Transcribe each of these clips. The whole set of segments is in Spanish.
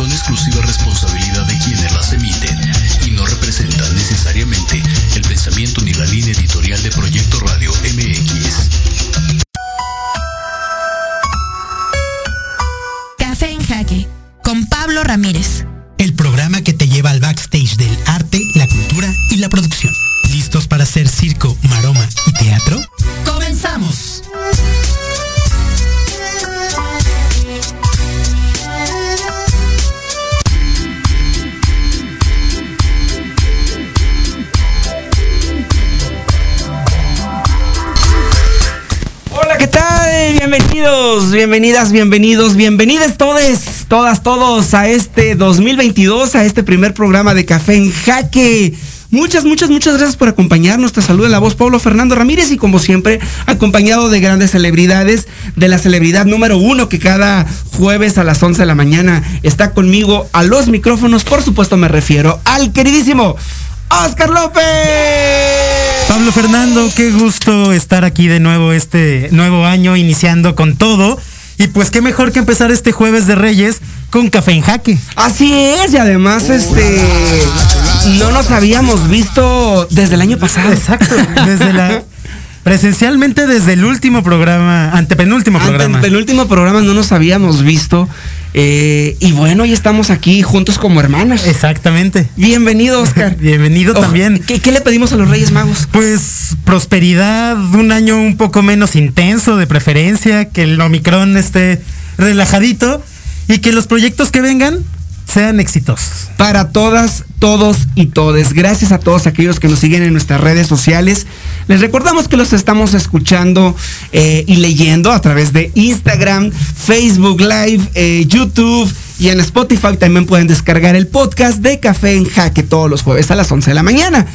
son exclusiva responsabilidad de quienes las emiten y no representan necesariamente el pensamiento ni la línea editorial de Proyecto Radio MX. Café en Jaque con Pablo Ramírez. El programa que te lleva al backstage del arte, la cultura y la producción. Bienvenidas, bienvenidos, bienvenidas todos, todas, todos a este 2022, a este primer programa de Café en Jaque. Muchas, muchas, muchas gracias por acompañarnos. Te saluda la voz Pablo Fernando Ramírez y como siempre, acompañado de grandes celebridades, de la celebridad número uno que cada jueves a las 11 de la mañana está conmigo a los micrófonos. Por supuesto me refiero al queridísimo Oscar López. Pablo Fernando, qué gusto estar aquí de nuevo este nuevo año, iniciando con todo. Y pues qué mejor que empezar este jueves de Reyes con café en jaque. Así es, y además este no nos habíamos visto desde el año pasado. Exacto, desde la presencialmente desde el último programa, antepenúltimo programa. Antepenúltimo programa no nos habíamos visto. Eh, y bueno, hoy estamos aquí juntos como hermanos. Exactamente. Bienvenido, Oscar. Bienvenido Oh, también. ¿qué, qué le pedimos a los Reyes Magos? Pues prosperidad, un año un poco menos intenso de preferencia, que el Omicron esté relajadito y que los proyectos que vengan sean exitosos. Para todas, todos y todes. Gracias a todos aquellos que nos siguen en nuestras redes sociales. Les recordamos que los estamos escuchando eh, y leyendo a través de Instagram, Facebook Live, eh, YouTube y en Spotify también pueden descargar el podcast de Café en Jaque todos los jueves a las 11 de la mañana.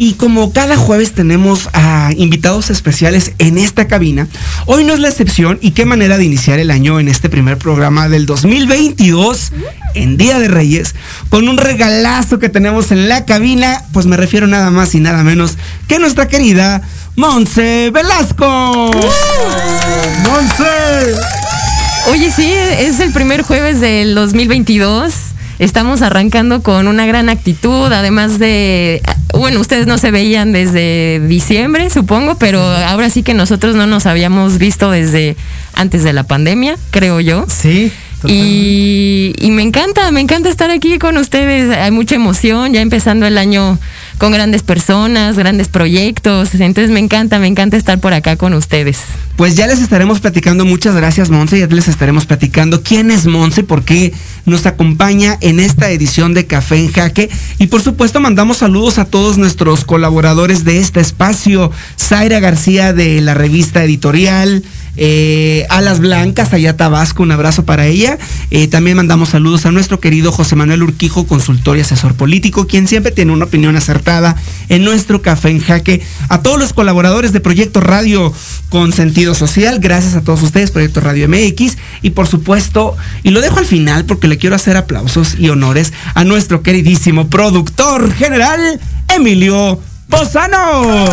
Y como cada jueves tenemos a invitados especiales en esta cabina, hoy no es la excepción y qué manera de iniciar el año en este primer programa del 2022 en Día de Reyes con un regalazo que tenemos en la cabina, pues me refiero nada más y nada menos que nuestra querida Monse Velasco. ¡Monse! Oye, sí, es el primer jueves del 2022. Estamos arrancando con una gran actitud, además de, bueno, ustedes no se veían desde diciembre, supongo, pero ahora sí que nosotros no nos habíamos visto desde antes de la pandemia, creo yo. Sí. Y, y me encanta, me encanta estar aquí con ustedes. Hay mucha emoción, ya empezando el año con grandes personas, grandes proyectos. Entonces me encanta, me encanta estar por acá con ustedes. Pues ya les estaremos platicando, muchas gracias Monse, ya les estaremos platicando quién es Monse, por qué nos acompaña en esta edición de Café en Jaque. Y por supuesto mandamos saludos a todos nuestros colaboradores de este espacio, Zaira García de la revista editorial. Eh, Alas Blancas, allá Tabasco, un abrazo para ella. Eh, también mandamos saludos a nuestro querido José Manuel Urquijo, consultor y asesor político, quien siempre tiene una opinión acertada en nuestro café en jaque. A todos los colaboradores de Proyecto Radio con sentido social, gracias a todos ustedes, Proyecto Radio MX. Y por supuesto, y lo dejo al final porque le quiero hacer aplausos y honores a nuestro queridísimo productor general, Emilio Bozano.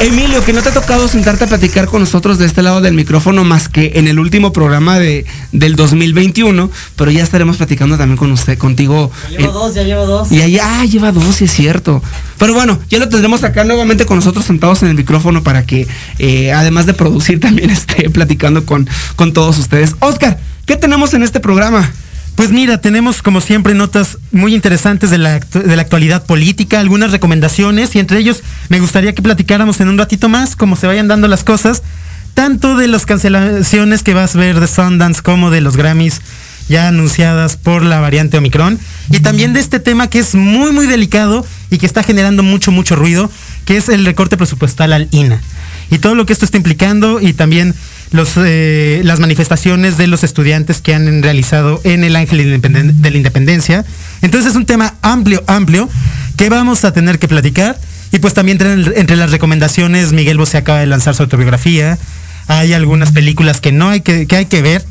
Emilio, que no te ha tocado sentarte a platicar con nosotros de este lado del micrófono más que en el último programa de, del 2021, pero ya estaremos platicando también con usted, contigo. Llevo en- dos, ya llevo dos. y ahí, ah, lleva dos, sí es cierto. Pero bueno, ya lo tendremos acá nuevamente con nosotros sentados en el micrófono para que, eh, además de producir, también esté platicando con, con todos ustedes. Oscar, ¿qué tenemos en este programa? Pues mira, tenemos como siempre notas muy interesantes de la, de la actualidad política, algunas recomendaciones y entre ellos me gustaría que platicáramos en un ratito más cómo se vayan dando las cosas, tanto de las cancelaciones que vas a ver de Sundance como de los Grammys ya anunciadas por la variante Omicron y también de este tema que es muy muy delicado y que está generando mucho mucho ruido, que es el recorte presupuestal al INA y todo lo que esto está implicando y también los, eh, las manifestaciones de los estudiantes que han realizado en el Ángel de la Independencia. Entonces es un tema amplio, amplio, que vamos a tener que platicar. Y pues también entre, entre las recomendaciones, Miguel Bosé acaba de lanzar su autobiografía. Hay algunas películas que no hay que, que hay que ver.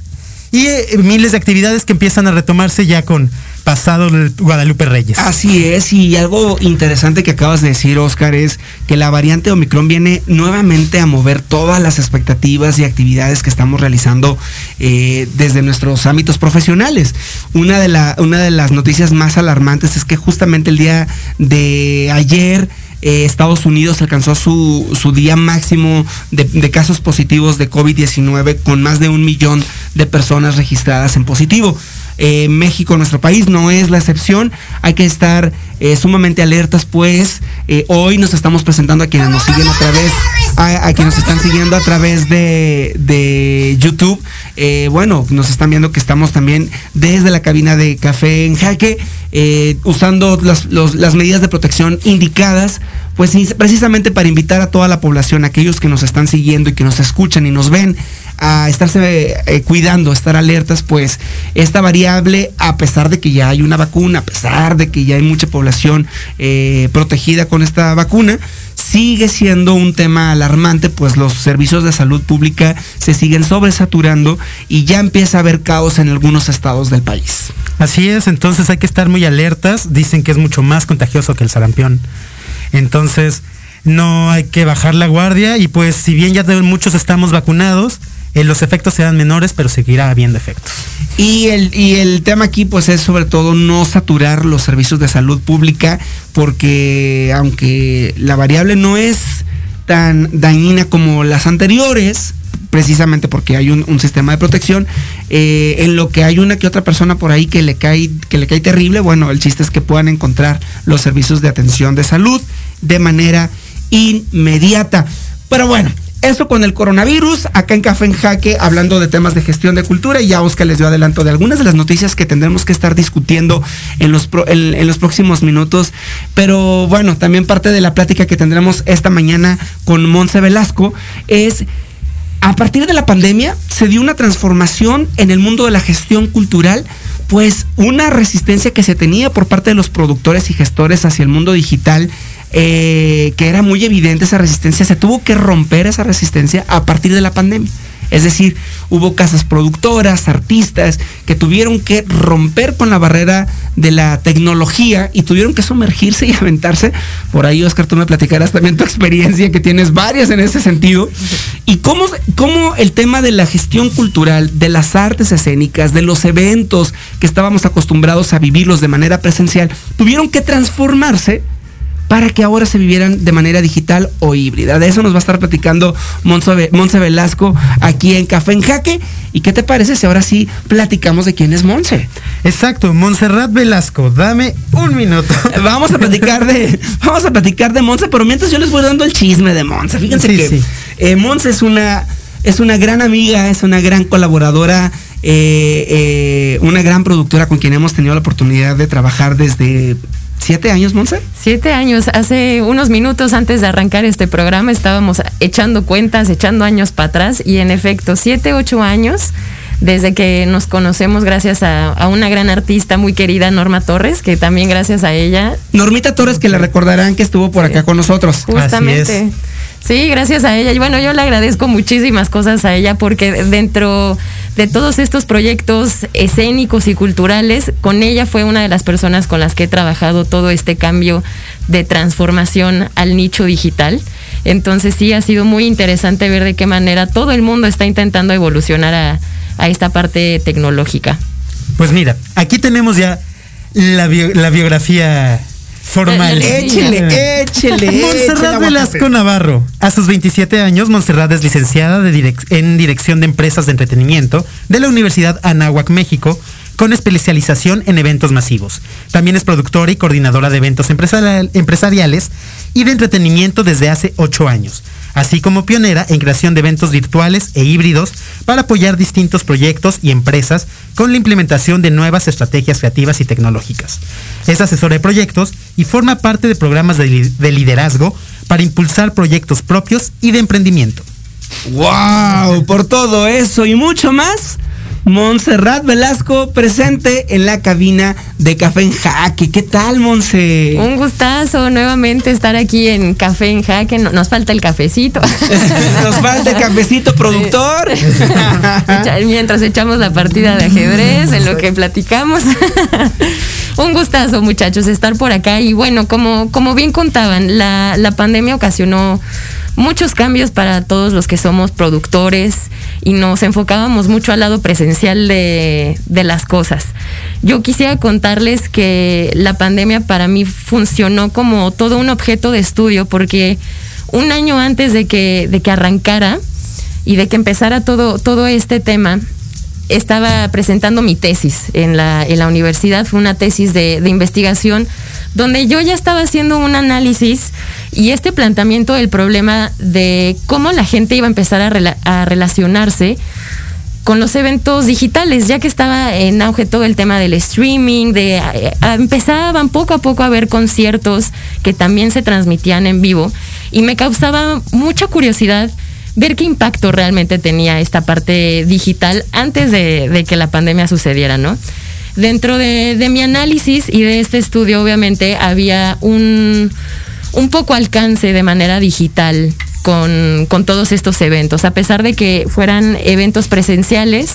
Y eh, miles de actividades que empiezan a retomarse ya con, pasado el Guadalupe Reyes. Así es, y algo interesante que acabas de decir, Oscar, es que la variante Omicron viene nuevamente a mover todas las expectativas y actividades que estamos realizando eh, desde nuestros ámbitos profesionales. Una de, las noticias más alarmantes es que justamente el día de ayer, eh, Estados Unidos alcanzó su, su día máximo de, de, casos positivos de COVID-19 con más de un millón de personas registradas en positivo. Eh, México, nuestro país, no es la excepción. Hay que estar eh, sumamente alertas, pues eh, hoy nos estamos presentando a quienes nos siguen a través, a, quienes nos están siguiendo a través de, de YouTube. bueno, nos están viendo que estamos también desde la cabina de café en jaque, usando las, las medidas de protección indicadas pues precisamente para invitar a toda la población, aquellos que nos están siguiendo y que nos escuchan y nos ven, a estarse eh, cuidando, a estar alertas, pues esta variable, a pesar de que ya hay una vacuna, a pesar de que ya hay mucha población eh, protegida con esta vacuna, sigue siendo un tema alarmante, pues los servicios de salud pública se siguen sobresaturando y ya empieza a haber caos en algunos estados del país. Así es, entonces hay que estar muy alertas. Dicen que es mucho más contagioso que el sarampión. Entonces, no hay que bajar la guardia y pues si bien ya muchos estamos vacunados, eh, los efectos serán menores, pero seguirá habiendo efectos. Y el, y el tema aquí pues es sobre todo no saturar los servicios de salud pública, porque aunque la variable no es tan dañina como las anteriores, precisamente porque hay un, sistema de protección, eh, en lo que hay una que otra persona por ahí que le cae, que le cae terrible, bueno, el chiste es que puedan encontrar los servicios de atención de salud de manera inmediata. Pero bueno, eso con el coronavirus, acá en Café en Jaque, hablando de temas de gestión de cultura, y ya Oscar les dio adelanto de algunas de las noticias que tendremos que estar discutiendo en los, en, en los próximos minutos. Pero bueno, también parte de la plática que tendremos esta mañana con Monse Velasco es a partir de la pandemia se dio una transformación en el mundo de la gestión cultural, pues una resistencia que se tenía por parte de los productores y gestores hacia el mundo digital eh, que era muy evidente esa resistencia, se tuvo que romper esa resistencia a partir de la pandemia. Es decir, hubo casas productoras, artistas, que tuvieron que romper con la barrera de la tecnología y tuvieron que sumergirse y aventarse. Por ahí, Oscar, tú me platicarás también tu experiencia, que tienes varias en ese sentido. Y cómo, cómo el tema de la gestión cultural, de las artes escénicas, de los eventos que estábamos acostumbrados a vivirlos de manera presencial, tuvieron que transformarse para que ahora se vivieran de manera digital o híbrida. De eso nos va a estar platicando Monse, Velasco aquí en Café en Jaque. ¿Y qué te parece si ahora sí platicamos de quién es Monse? Exacto, Montserrat Velasco, dame un minuto. Vamos a platicar de, vamos a platicar de Monse, pero mientras yo les voy dando el chisme de Monse. Fíjense sí, que sí. Eh, Monse es una, es una gran amiga, es una gran colaboradora. Eh, eh, una gran productora con quien hemos tenido la oportunidad de trabajar desde ¿Siete años, Monse? Siete años. Hace unos minutos antes de arrancar este programa estábamos echando cuentas, echando años para atrás y en efecto, siete, ocho años desde que nos conocemos gracias a, a, una gran artista muy querida, Norma Torres, que también gracias a ella. Normita Torres, que la recordarán que estuvo por acá con nosotros. Justamente. Sí, gracias a ella. Y bueno, yo le agradezco muchísimas cosas a ella porque dentro de todos estos proyectos escénicos y culturales, con ella fue una de las personas con las que he trabajado todo este cambio de transformación al nicho digital. Entonces sí, ha sido muy interesante ver de qué manera todo el mundo está intentando evolucionar a, esta parte tecnológica. Pues mira, aquí tenemos ya la biografía formal. Échele, échele. Montserrat Velasco Navarro. A sus 27 años, Montserrat es licenciada de direc en Dirección de Empresas de Entretenimiento de la Universidad Anáhuac, México, con especialización en eventos masivos. También es productora y coordinadora de eventos empresarial, empresariales y de entretenimiento desde hace 8 años así como pionera en creación de eventos virtuales e híbridos para apoyar distintos proyectos y empresas con la implementación de nuevas estrategias creativas y tecnológicas. Es asesora de proyectos y forma parte de programas de, de liderazgo para impulsar proyectos propios y de emprendimiento. ¡Wow! Por todo eso y mucho más. Montserrat Velasco presente en la cabina de Café en Jaque. ¿Qué tal, Monse? Un gustazo nuevamente estar aquí en Café en Jaque. Nos falta el cafecito. Nos falta el cafecito, productor. Mientras echamos la partida de ajedrez, en lo que platicamos. Un gustazo, muchachos, estar por acá. Y bueno, como, como bien contaban, la, la pandemia ocasionó muchos cambios para todos los que somos productores y nos enfocábamos mucho al lado presencial de, de, las cosas. Yo quisiera contarles que la pandemia para mí funcionó como todo un objeto de estudio porque un año antes de que, de que arrancara y de que empezara todo, todo este tema, estaba presentando mi tesis en la, en la universidad, fue una tesis de, de, investigación donde yo ya estaba haciendo un análisis y este planteamiento del problema de cómo la gente iba a empezar a, rela a relacionarse con los eventos digitales, ya que estaba en auge todo el tema del streaming, de a, empezaban poco a poco a ver conciertos que también se transmitían en vivo y me causaba mucha curiosidad ver qué impacto realmente tenía esta parte digital antes de, de que la pandemia sucediera, ¿no? Dentro de, mi análisis y de este estudio, obviamente, había un, un poco alcance de manera digital con, con, todos estos eventos, a pesar de que fueran eventos presenciales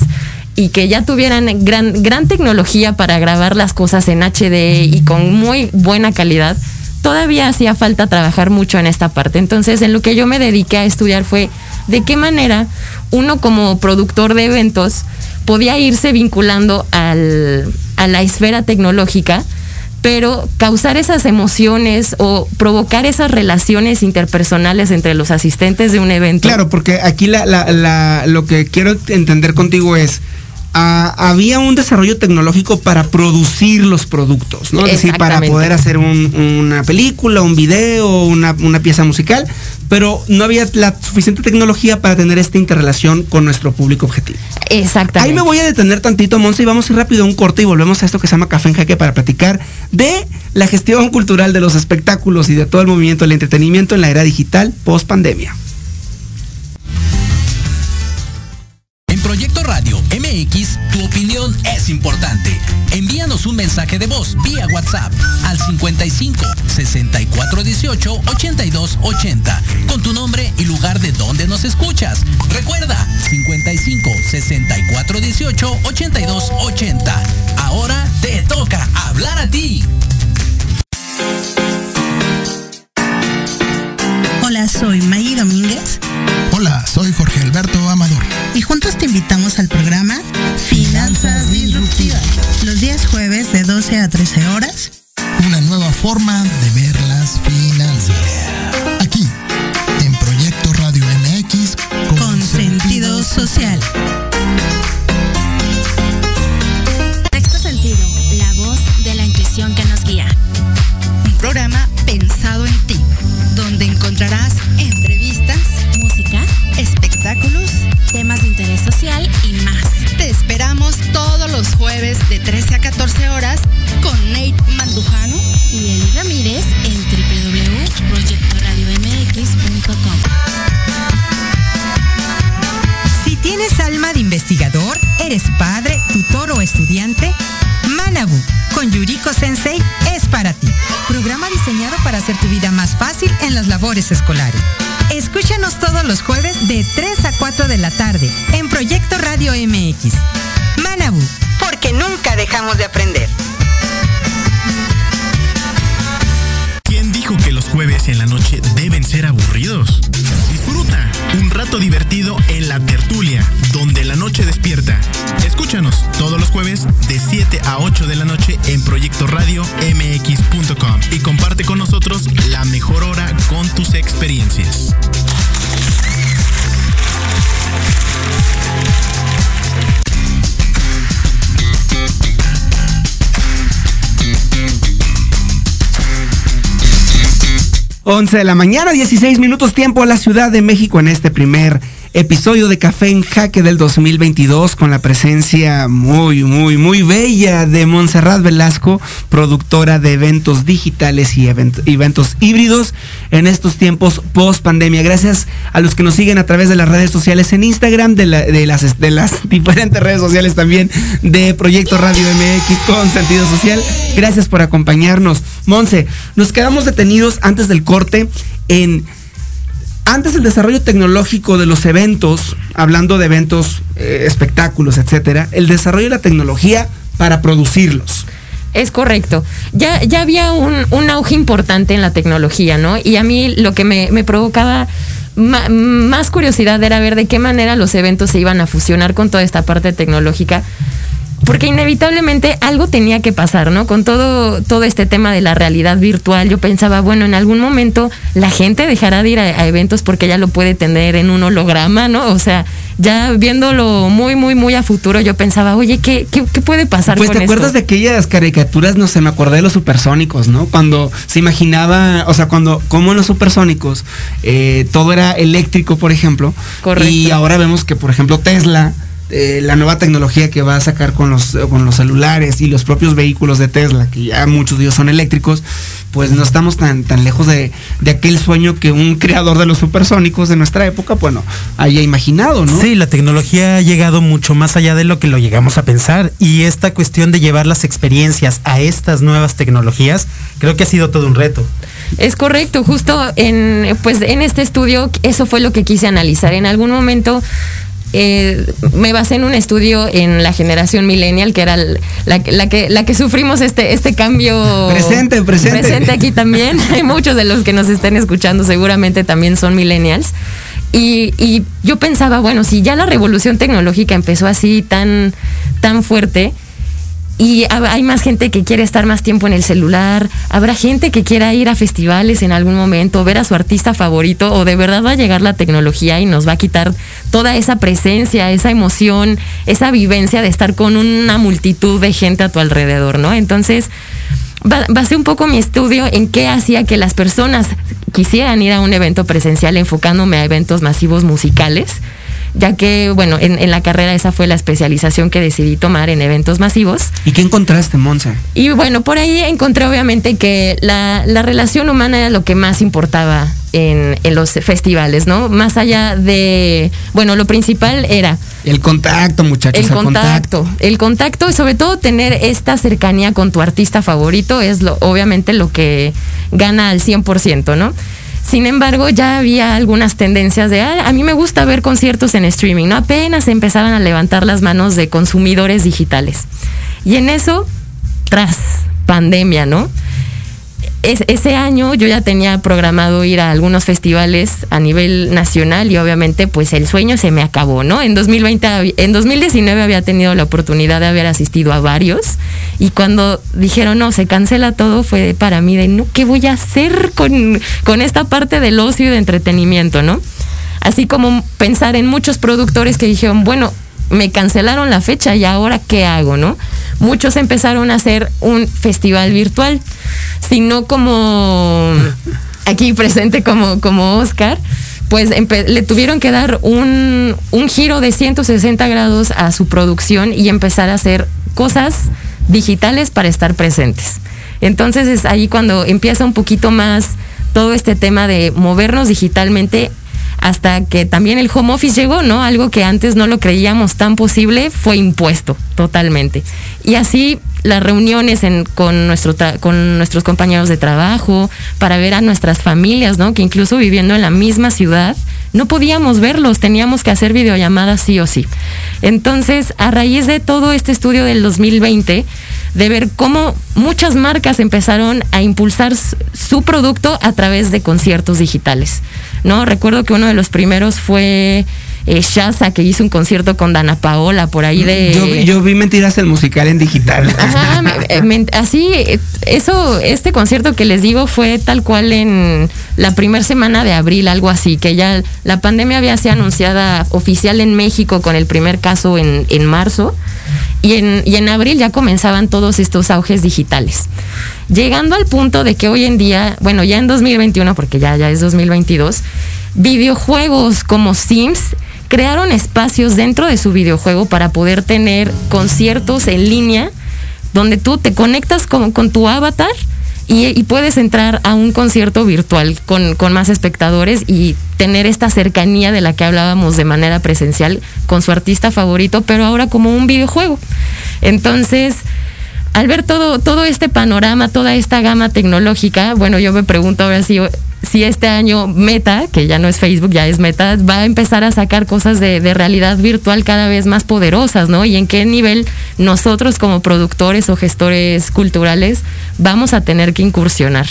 y que ya tuvieran gran, gran tecnología para grabar las cosas en HD y con muy buena calidad, todavía hacía falta trabajar mucho en esta parte. Entonces, en lo que yo me dediqué a estudiar fue de qué manera uno como productor de eventos podía irse vinculando al, a la esfera tecnológica, pero causar esas emociones o provocar esas relaciones interpersonales entre los asistentes de un evento. Claro, porque aquí la, la, la, lo que quiero entender contigo es, Había un desarrollo tecnológico para producir los productos, ¿no? Es decir, para poder hacer un, una película, un video, una, una, pieza musical, pero no había la suficiente tecnología para tener esta interrelación con nuestro público objetivo. Exactamente. Ahí me voy a detener tantito, Monse, y vamos a ir rápido a un corte y volvemos a esto que se llama Café en Jaque para platicar de la gestión cultural de los espectáculos y de todo el movimiento del entretenimiento en la era digital post pandemia. MX, tu opinión es importante. Envíanos un mensaje de voz vía WhatsApp al 55 64 18 82 80 con tu nombre y lugar de donde nos escuchas. Recuerda 55 64 18 82 80. Ahora te toca hablar a ti. Hola, soy Maggie Domínguez. Hola, soy Jorge Alberto Amador. Y juntos te invitamos al programa Finanzas Disruptivas. Los días jueves de 12 a 13 horas. Una nueva forma de ver las finanzas. Aquí, en Proyecto Radio MX, con, con sentido social. Sexto sentido, la voz de la intuición que nos guía. Un programa pensado en ti, donde encontrarás y más. Te esperamos todos los jueves de 13 a 14 horas con Nate Mandujano y Eli Ramírez en www.proyectoradiomx.com. Si tienes alma de investigador, eres padre, tutor o estudiante, Manabu con Yuriko Sensei es para ti. Programa diseñado para hacer tu vida más fácil en las labores escolares. Escúchanos todos los jueves de 3 a 4 de la tarde en Proyecto Radio MX. Manabu, porque nunca dejamos de aprender. ¿Quién dijo que los jueves en la noche deben ser aburridos? Disfruta un rato divertido en la tertulia, noche despierta. Escúchanos todos los jueves de 7 a 8 de la noche en Proyecto Radio MX.com y comparte con nosotros la mejor hora con tus experiencias. Once de la mañana, 16 minutos tiempo a la Ciudad de México en este primer episodio de Café en Jaque del 2022 con la presencia muy, muy, muy bella de Montserrat Velasco, productora de eventos digitales y event eventos híbridos en estos tiempos post pandemia. Gracias a los que nos siguen a través de las redes sociales en Instagram, de, las, de las diferentes redes sociales también de Proyecto Radio MX con sentido social. Gracias por acompañarnos. Monse, nos quedamos detenidos antes del corte en antes el desarrollo tecnológico de los eventos, hablando de eventos, eh, espectáculos, etcétera, el desarrollo de la tecnología para producirlos. Es correcto. Ya, ya había un, un auge importante en la tecnología, ¿no? Y a mí lo que me, provocaba más curiosidad era ver de qué manera los eventos se iban a fusionar con toda esta parte tecnológica. Porque inevitablemente algo tenía que pasar, ¿no? Con todo, todo este tema de la realidad virtual, yo pensaba, bueno, en algún momento la gente dejará de ir a, a eventos porque ya lo puede tener en un holograma, ¿no? O sea, ya viéndolo muy, muy, muy a futuro, yo pensaba, oye, ¿qué, qué, qué puede pasar Pues con te acuerdas de aquellas caricaturas, no sé, me acordé de los supersónicos, ¿no? Cuando se imaginaba, o sea, cuando, como en los supersónicos, eh, todo era eléctrico, por ejemplo. Correcto. Y ahora vemos que, por ejemplo, Tesla, eh, la nueva tecnología que va a sacar con los, con los celulares y los propios vehículos de Tesla, que ya muchos de ellos son eléctricos, pues no estamos tan, tan lejos de, de aquel sueño que un creador de los supersónicos de nuestra época, bueno, haya imaginado, ¿no? Sí, la tecnología ha llegado mucho más allá de lo que lo llegamos a pensar y esta cuestión de llevar las experiencias a estas nuevas tecnologías creo que ha sido todo un reto. Es correcto, justo en, pues, en este estudio eso fue lo que quise analizar. En algún momento eh, me basé en un estudio en la generación millennial, que era la que, la que sufrimos este, este cambio. Presente, presente. Presente aquí también. Hay muchos de los que nos estén escuchando seguramente también son millennials. Y, y yo pensaba, bueno, si ya la revolución tecnológica empezó así tan, tan fuerte, y hay más gente que quiere estar más tiempo en el celular, habrá gente que quiera ir a festivales en algún momento, ver a su artista favorito, o de verdad va a llegar la tecnología y nos va a quitar toda esa presencia, esa emoción, esa vivencia de estar con una multitud de gente a tu alrededor, ¿no? Entonces, ba- basé un poco mi estudio en qué hacía que las personas quisieran ir a un evento presencial enfocándome a eventos masivos musicales, ya que, bueno, en, en la carrera esa fue la especialización que decidí tomar en eventos masivos. ¿Y qué encontraste, Monza? Y bueno, por ahí encontré obviamente que la, la relación humana era lo que más importaba en, en los festivales, ¿no? Más allá de, bueno, lo principal era El contacto, muchachos. el contacto, el contacto y sobre todo tener esta cercanía con tu artista favorito es lo, obviamente lo que gana al 100%, ¿no? Sin embargo, ya había algunas tendencias de, "Ah, a mí me gusta ver conciertos en streaming, ¿no? Apenas empezaban a levantar las manos de consumidores digitales. Y en eso, tras pandemia, ¿no? Es- ese año yo ya tenía programado ir a algunos festivales a nivel nacional y obviamente pues el sueño se me acabó, ¿no? En 2020, hab- en 2019 había tenido la oportunidad de haber asistido a varios y cuando dijeron no, se cancela todo fue para mí de no, ¿qué voy a hacer con, con esta parte del ocio y de entretenimiento, ¿no? Así como pensar en muchos productores que dijeron, bueno, me cancelaron la fecha y ahora qué hago, ¿no? Muchos empezaron a hacer un festival virtual, sino como aquí presente como, como Oscar, pues le tuvieron que dar un, un giro de 160 grados a su producción y empezar a hacer cosas digitales para estar presentes. Entonces es ahí cuando empieza un poquito más todo este tema de movernos digitalmente hasta que también el home office llegó, ¿no? Algo que antes no lo creíamos tan posible fue impuesto totalmente. Y así las reuniones con, con nuestros compañeros de trabajo, para ver a nuestras familias, ¿no? Que incluso viviendo en la misma ciudad, no podíamos verlos, teníamos que hacer videollamadas sí o sí. Entonces, a raíz de todo este estudio del 2020, de ver cómo muchas marcas empezaron a impulsar su producto a través de conciertos digitales. ¿No? Recuerdo que uno de los primeros fue eh, Shaza, que hizo un concierto con Dana Paola por ahí de... Yo, yo vi Mentiras el musical en digital. Ajá, me- eh, me- así, eh, eso, este concierto que les digo fue tal cual en la primera semana de abril, algo así, que ya la pandemia había sido anunciada oficial en México con el primer caso en, en marzo y en, y en abril ya comenzaban todos estos auges digitales. Llegando al punto de que hoy en día, bueno, ya en 2021, porque ya, ya es 2022, videojuegos como Sims crearon espacios dentro de su videojuego para poder tener conciertos en línea donde tú te conectas con, con tu avatar y, puedes entrar a un concierto virtual con, con más espectadores y tener esta cercanía de la que hablábamos de manera presencial con su artista favorito, pero ahora como un videojuego. Entonces, al ver todo, todo este panorama, toda esta gama tecnológica, bueno, yo me pregunto ahora si, si este año Meta, que ya no es Facebook, ya es Meta, va a empezar a sacar cosas de, realidad virtual cada vez más poderosas, ¿no? Y en qué nivel nosotros como productores o gestores culturales vamos a tener que incursionar.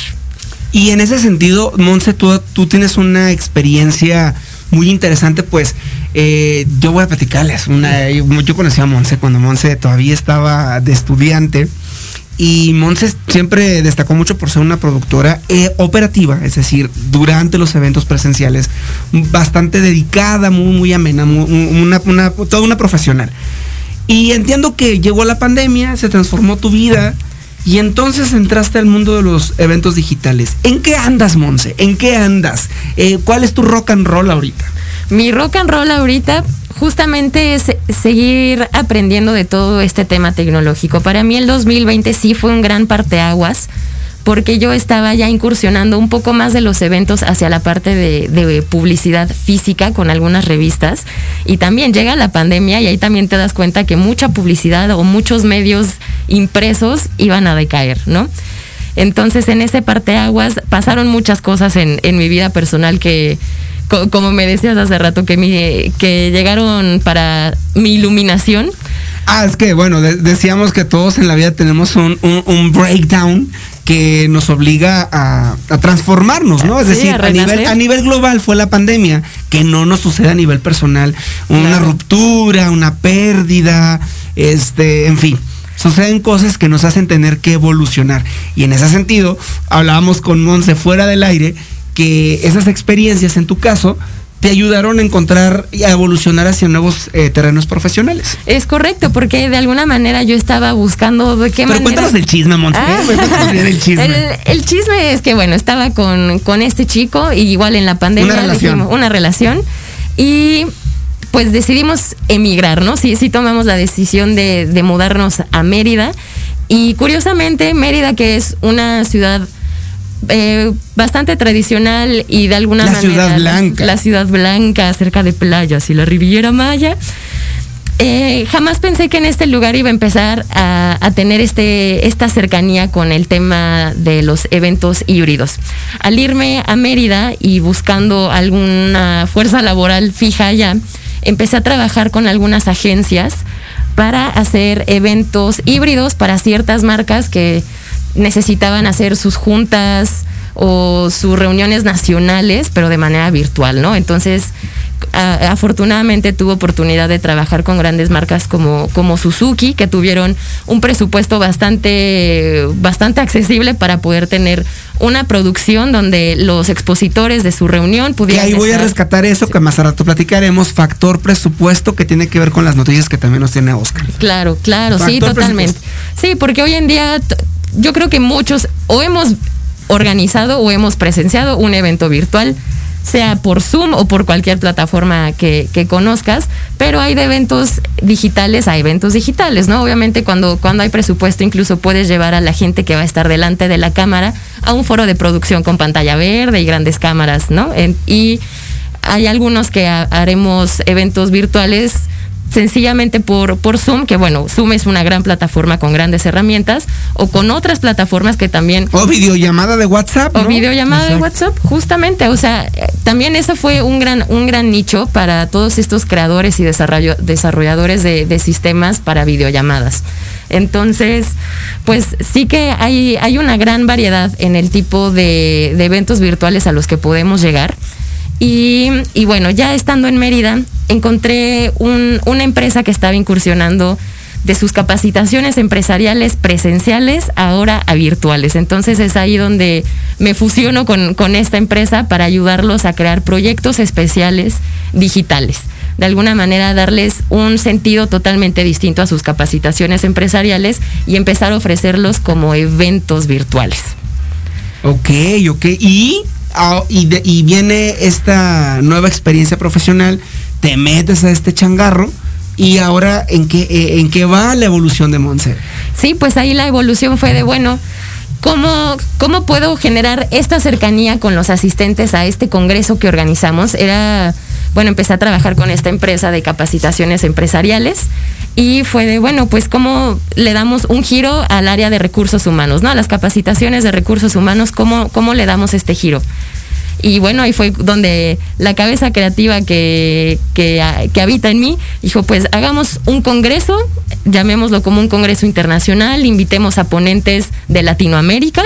Y en ese sentido, Monse, tú, tienes una experiencia muy interesante, pues eh, yo voy a platicarles. Yo conocí a Monse cuando Monse todavía estaba de estudiante. Y Monse siempre destacó mucho por ser una productora eh, operativa, es decir, durante los eventos presenciales, bastante dedicada, muy, amena, toda una profesional. Y entiendo que llegó la pandemia, se transformó tu vida y entonces entraste al mundo de los eventos digitales. ¿En qué andas, Monse? ¿En qué andas? Eh, ¿Cuál es tu rock and roll ahorita? Mi rock and roll ahorita justamente es seguir aprendiendo de todo este tema tecnológico. Para mí el 2020 sí fue un gran parteaguas porque yo estaba ya incursionando un poco más de los eventos hacia la parte de, publicidad física con algunas revistas y también llega la pandemia y ahí también te das cuenta que mucha publicidad o muchos medios impresos iban a decaer, ¿no? Entonces en ese parteaguas pasaron muchas cosas en, en mi vida personal que, como me decías hace rato, que, llegaron para mi iluminación. Ah, es que bueno, decíamos que todos en la vida tenemos un, un, breakdown que nos obliga a, transformarnos, ¿no? Es decir, a, nivel, a nivel global fue la pandemia, que no nos sucede a nivel personal, una ruptura, una pérdida, este, en fin suceden cosas que nos hacen tener que evolucionar. Y en ese sentido, hablábamos con Monse fuera del aire que esas experiencias en tu caso te ayudaron a encontrar y a evolucionar hacia nuevos eh, terrenos profesionales. Es correcto, porque de alguna manera yo estaba buscando de qué Pero manera. Cuéntanos el chisme, Monse. Ah. el, chisme. El, chisme es que, bueno, estaba con, con este chico, y igual en la pandemia. Una relación. una relación. Y pues decidimos emigrar, ¿no? Sí, sí tomamos la decisión de, de mudarnos a Mérida. Y curiosamente, Mérida, que es una ciudad eh, bastante tradicional y de alguna la manera. Ciudad Blanca. La, Ciudad Blanca, cerca de playas y la Riviera Maya. Eh, jamás pensé que en este lugar iba a empezar a, a, tener este, esta cercanía con el tema de los eventos híbridos. Al irme a Mérida y buscando alguna fuerza laboral fija allá, empecé a trabajar con algunas agencias para hacer eventos híbridos para ciertas marcas que necesitaban hacer sus juntas o sus reuniones nacionales, pero de manera virtual, ¿no? Entonces, afortunadamente tuve oportunidad de trabajar con grandes marcas como, como Suzuki, que tuvieron un presupuesto bastante, bastante accesible para poder tener una producción donde los expositores de su reunión pudieran. Y ahí voy a rescatar eso que más a rato platicaremos, factor presupuesto que tiene que ver con las noticias que también nos tiene Oscar. Claro, claro, sí, totalmente. Sí, porque hoy en día yo creo que muchos o hemos organizado o hemos presenciado un evento virtual, sea por Zoom o por cualquier plataforma que, conozcas, pero hay de eventos digitales a eventos digitales, ¿no? Obviamente cuando, cuando hay presupuesto incluso puedes llevar a la gente que va a estar delante de la cámara a un foro de producción con pantalla verde y grandes cámaras, ¿no? y hay algunos que haremos eventos virtuales sencillamente por, por Zoom, que bueno, Zoom es una gran plataforma con grandes herramientas, o con otras plataformas que también... O videollamada de WhatsApp. O videollamada de WhatsApp, justamente. O sea, también eso fue un gran, un gran nicho para todos estos creadores y desarrolladores de, de sistemas para videollamadas. Entonces, pues sí que hay, hay una gran variedad en el tipo de, de eventos virtuales a los que podemos llegar. Y, bueno, ya estando en Mérida, encontré una empresa que estaba incursionando de sus capacitaciones empresariales presenciales ahora a virtuales. Entonces es ahí donde me fusiono con, con, esta empresa para ayudarlos a crear proyectos especiales digitales. De alguna manera darles un sentido totalmente distinto a sus capacitaciones empresariales y empezar a ofrecerlos como eventos virtuales. Ok, ok. ¿Y Ah, y, viene esta nueva experiencia profesional, te metes a este changarro y ahora en qué, eh, en qué va la evolución de Monse. Sí, pues ahí la evolución fue de, bueno, ¿Cómo, ¿Cómo puedo generar esta cercanía con los asistentes a este congreso que organizamos? Era, bueno, empecé a trabajar con esta empresa de capacitaciones empresariales y fue de, bueno, pues cómo le damos un giro al área de recursos humanos, ¿no? A las capacitaciones de recursos humanos, ¿cómo, cómo le damos este giro? Y bueno, ahí fue donde la cabeza creativa que, que, que habita en mí dijo, pues hagamos un congreso, llamémoslo como un congreso internacional, invitemos a ponentes de Latinoamérica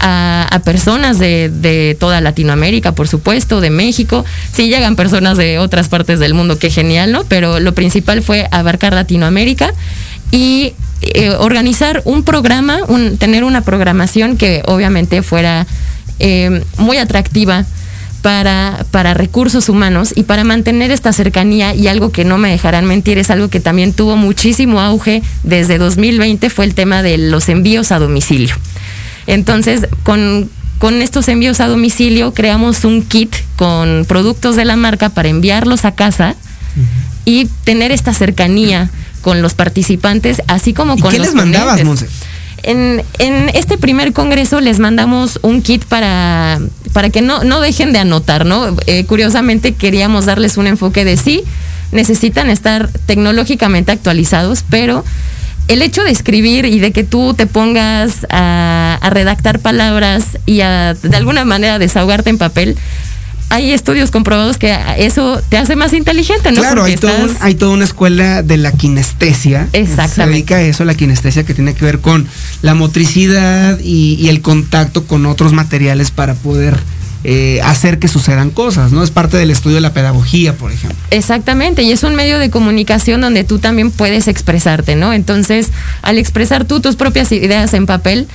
a, personas de, toda Latinoamérica, por supuesto, de México. Sí llegan personas de otras partes del mundo, qué genial, ¿no? Pero lo principal fue abarcar Latinoamérica y eh, organizar un programa, tener una programación que obviamente fuera eh, muy atractiva para, para recursos humanos y para mantener esta cercanía y algo que no me dejarán mentir es algo que también tuvo muchísimo auge desde 2020 fue el tema de los envíos a domicilio. Entonces, con, estos envíos a domicilio creamos un kit con productos de la marca para enviarlos a casa y tener esta cercanía con los participantes, así como con ¿Qué les mandabas, Monse? En, este primer congreso les mandamos un kit para, para que no, no dejen de anotar, ¿no? Eh, curiosamente queríamos darles un enfoque de sí, necesitan estar tecnológicamente actualizados, pero el hecho de escribir y de que tú te pongas a, redactar palabras y a de alguna manera desahogarte en papel, hay estudios comprobados que eso te hace más inteligente, ¿no? Claro, hay, hay, toda una escuela de la kinestesia. Exactamente. Se dedica a eso, la kinestesia que tiene que ver con la motricidad y el contacto con otros materiales para poder eh, hacer que sucedan cosas, ¿no? Es parte del estudio de la pedagogía, por ejemplo. Exactamente, y es un medio de comunicación donde tú también puedes expresarte, ¿no? Entonces, al expresar tú tus propias ideas en papel,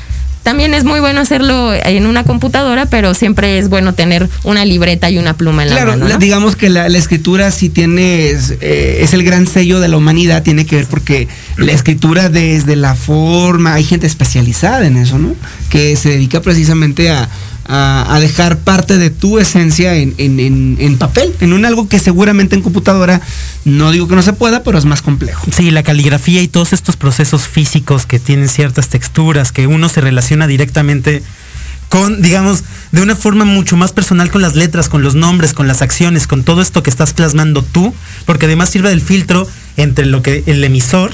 también es muy bueno hacerlo en una computadora, pero siempre es bueno tener una libreta y una pluma en la mano. Claro, digamos que la, escritura sí tiene, eh, es, el gran sello de la humanidad, tiene que ver porque la escritura desde la forma, hay gente especializada en eso, ¿no? Que se dedica precisamente a, a, dejar parte de tu esencia en, en, papel, en un algo que seguramente en computadora no digo que no se pueda, pero es más complejo. Sí, la caligrafía y todos estos procesos físicos que tienen ciertas texturas, que uno se relaciona directamente con, digamos, de una forma mucho más personal con las letras, con los nombres, con las acciones, con todo esto que estás plasmando tú, porque además sirve del filtro entre lo que el emisor,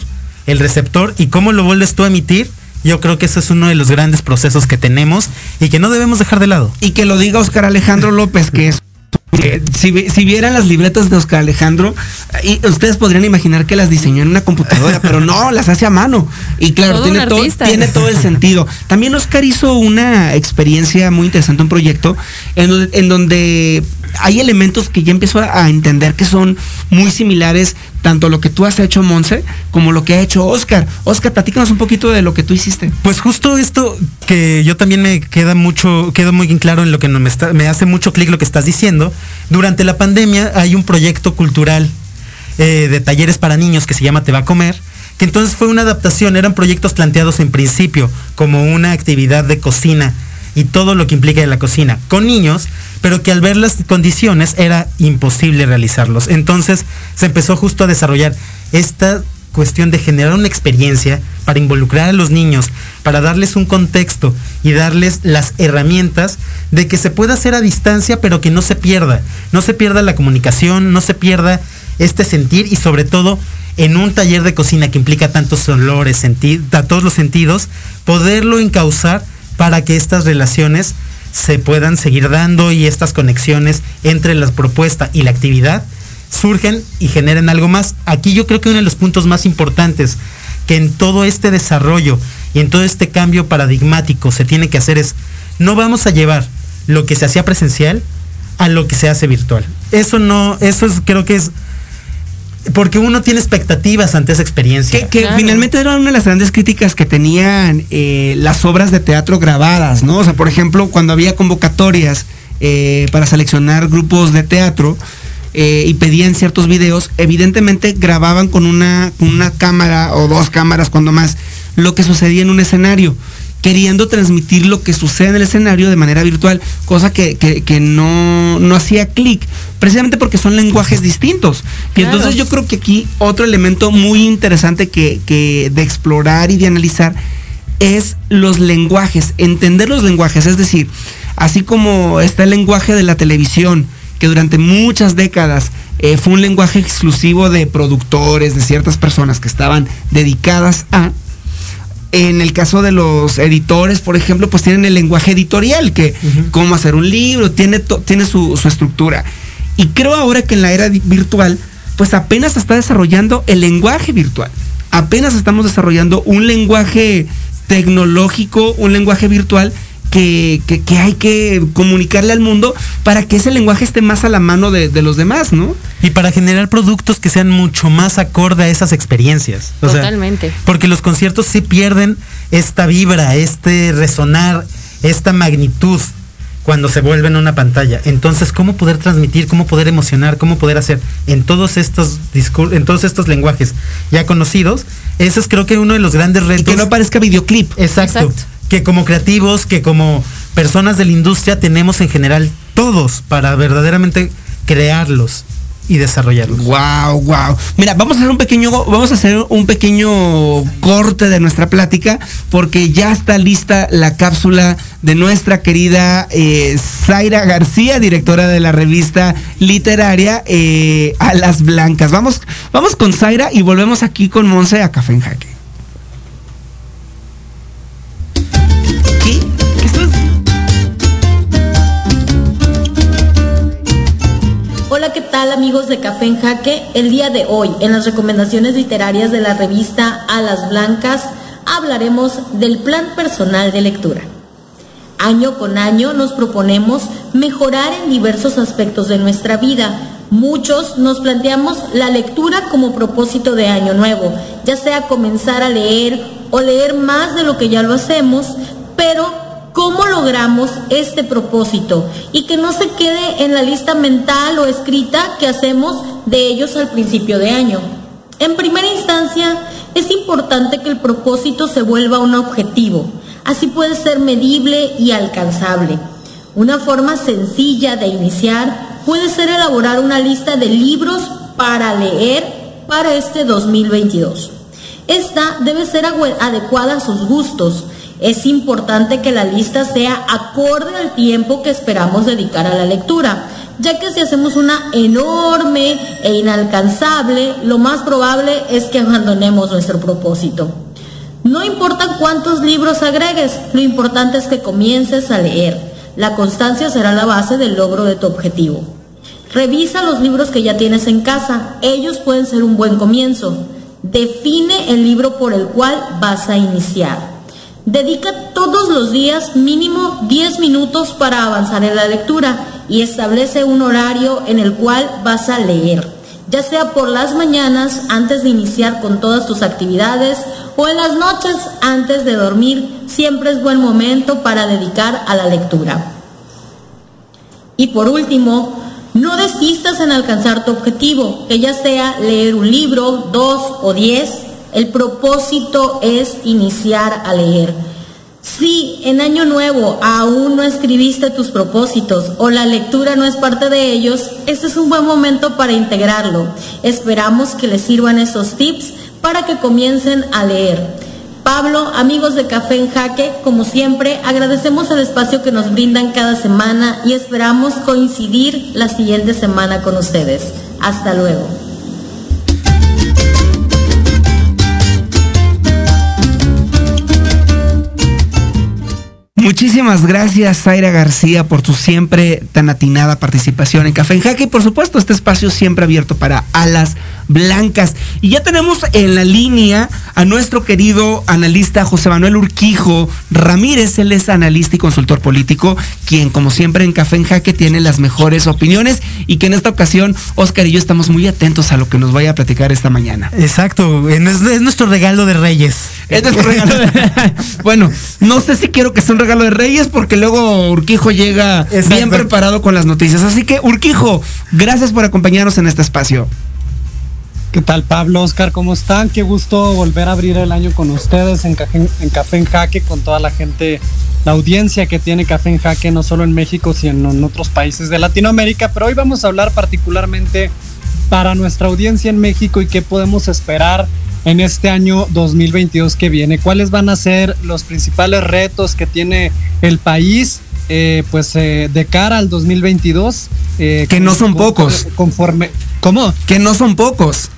el receptor y cómo lo vuelves tú a emitir yo creo que ese es uno de los grandes procesos que tenemos y que no debemos dejar de lado. Y que lo diga Oscar Alejandro López, que es si, vieran las libretas de Oscar Alejandro, y ustedes podrían imaginar que las diseñó en una computadora, pero no, las hace a mano. Y claro, tiene todo, tiene todo, el sentido. También Oscar hizo una experiencia muy interesante, un proyecto, en, donde hay elementos que ya empiezo a entender que son muy similares, tanto lo que tú has hecho, Monse, como lo que ha hecho Oscar. Oscar, platícanos un poquito de lo que tú hiciste. Pues justo esto que yo también me queda mucho, queda muy claro en lo que me, me hace mucho clic lo que estás diciendo, durante la pandemia hay un proyecto cultural eh, de talleres para niños que se llama Te va a comer, que entonces fue una adaptación, eran proyectos planteados en principio como una actividad de cocina y todo lo que implica de la cocina con niños, pero que al ver las condiciones era imposible realizarlos. Entonces se empezó justo a desarrollar esta cuestión de generar una experiencia para involucrar a los niños, para darles un contexto y darles las herramientas de que se pueda hacer a distancia, pero que no se pierda, no se pierda la comunicación, no se pierda este sentir y sobre todo en un taller de cocina que implica tantos olores, a todos los sentidos, poderlo encauzar para que estas relaciones se puedan seguir dando y estas conexiones entre la propuesta y la actividad surgen y generen algo más. Aquí yo creo que uno de los puntos más importantes que en todo este desarrollo y en todo este cambio paradigmático se tiene que hacer es, no vamos a llevar lo que se hacía presencial a lo que se hace virtual. Eso no, eso es, creo que es porque uno tiene expectativas ante esa experiencia. Que, finalmente era una de las grandes críticas que tenían eh, las obras de teatro grabadas, ¿no? O sea, por ejemplo, cuando había convocatorias eh, para seleccionar grupos de teatro, eh, y pedían ciertos videos, evidentemente grababan con una, una cámara o dos cámaras cuando más lo que sucedía en un escenario queriendo transmitir lo que sucede en el escenario de manera virtual, cosa que, no, no, hacía clic, precisamente porque son lenguajes distintos. Y entonces yo creo que aquí otro elemento muy interesante que, que, de explorar y de analizar es los lenguajes, entender los lenguajes, es decir, así como está el lenguaje de la televisión, que durante muchas décadas eh, fue un lenguaje exclusivo de productores, de ciertas personas que estaban dedicadas a, En el caso de los editores, por ejemplo, pues tienen el lenguaje editorial, que cómo hacer un libro, tiene, tiene su, su estructura. Y creo ahora que en la era virtual, pues apenas se está desarrollando el lenguaje virtual. Apenas estamos desarrollando un lenguaje tecnológico, un lenguaje virtual que, hay que comunicarle al mundo para que ese lenguaje esté más a la mano de, los demás, ¿no? Y para generar productos que sean mucho más acorde a esas experiencias. Totalmente. porque los conciertos sí pierden esta vibra, este resonar, esta magnitud cuando se vuelven una pantalla. Entonces, ¿cómo poder transmitir, cómo poder emocionar, cómo poder hacer en todos estos en todos estos lenguajes ya conocidos? Ese es creo que uno de los grandes retos. que no parezca videoclip. Exacto. Que como creativos, que como personas de la industria tenemos en general todos para verdaderamente crearlos y desarrollarlos. Wow, wow. Mira, vamos a hacer un pequeño, vamos a hacer un pequeño corte de nuestra plática porque ya está lista la cápsula de nuestra querida eh, Zaira García, directora de la revista literaria eh, A las Blancas. Vamos, vamos con Zaira y volvemos aquí con Monse a Café en Jaque. Amigos de Café en Jaque? El día de hoy, en las recomendaciones literarias de la revista Alas Blancas, hablaremos del plan personal de lectura. Año con año nos proponemos mejorar en diversos aspectos de nuestra vida. Muchos nos planteamos la lectura como propósito de año nuevo, ya sea comenzar a leer o leer más de lo que ya lo hacemos, pero ¿Cómo logramos este propósito y que no se quede en la lista mental o escrita que hacemos de ellos al principio de año? En primera instancia, es importante que el propósito se vuelva un objetivo. Así puede ser medible y alcanzable. Una forma sencilla de iniciar puede ser elaborar una lista de libros para leer para este 2022. Esta debe ser adecuada a sus gustos es importante que la lista sea acorde al tiempo que esperamos dedicar a la lectura, ya que si hacemos una enorme e inalcanzable, lo más probable es que abandonemos nuestro propósito. No importa cuántos libros agregues, lo importante es que comiences a leer. La constancia será la base del logro de tu objetivo. Revisa los libros que ya tienes en casa, ellos pueden ser un buen comienzo. Define el libro por el cual vas a iniciar. Dedica todos los días mínimo 10 minutos para avanzar en la lectura y establece un horario en el cual vas a leer, ya sea por las mañanas antes de iniciar con todas tus actividades o en las noches antes de dormir, siempre es buen momento para dedicar a la lectura. Y por último, no desistas en alcanzar tu objetivo, que ya sea leer un libro, dos o diez, el propósito es iniciar a leer. Si en año nuevo aún no escribiste tus propósitos o la lectura no es parte de ellos, este es un buen momento para integrarlo. Esperamos que les sirvan esos tips para que comiencen a leer. Pablo, amigos de Café en Jaque, como siempre, agradecemos el espacio que nos brindan cada semana y esperamos coincidir la siguiente semana con ustedes. Hasta luego. Muchísimas gracias, Zaira García, por tu siempre tan atinada participación en Café en Jaque. Y por supuesto este espacio siempre abierto para alas blancas. Y ya tenemos en la línea a nuestro querido analista José Manuel Urquijo Ramírez, él es analista y consultor político, quien como siempre en Café en Jaque tiene las mejores opiniones y que en esta ocasión Oscar y yo estamos muy atentos a lo que nos vaya a platicar esta mañana. Exacto, es, nuestro regalo de Reyes. Es nuestro regalo de... bueno, no sé si quiero que sea un regalo de Reyes porque luego Urquijo llega bien preparado con las noticias. Así que Urquijo, gracias por acompañarnos en este espacio. ¿Qué tal Pablo, Oscar? ¿Cómo están? Qué gusto volver a abrir el año con ustedes en, en Café en Jaque, con toda la gente, la audiencia que tiene Café en Jaque, no solo en México, sino en otros países de Latinoamérica. Pero hoy vamos a hablar particularmente para nuestra audiencia en México y qué podemos esperar en este año 2022 que viene? ¿Cuáles van a ser los principales retos que tiene el país? Eh, pues eh, de cara al 2022. Eh, que no son pocos. Conforme. ¿Cómo? Que no son pocos.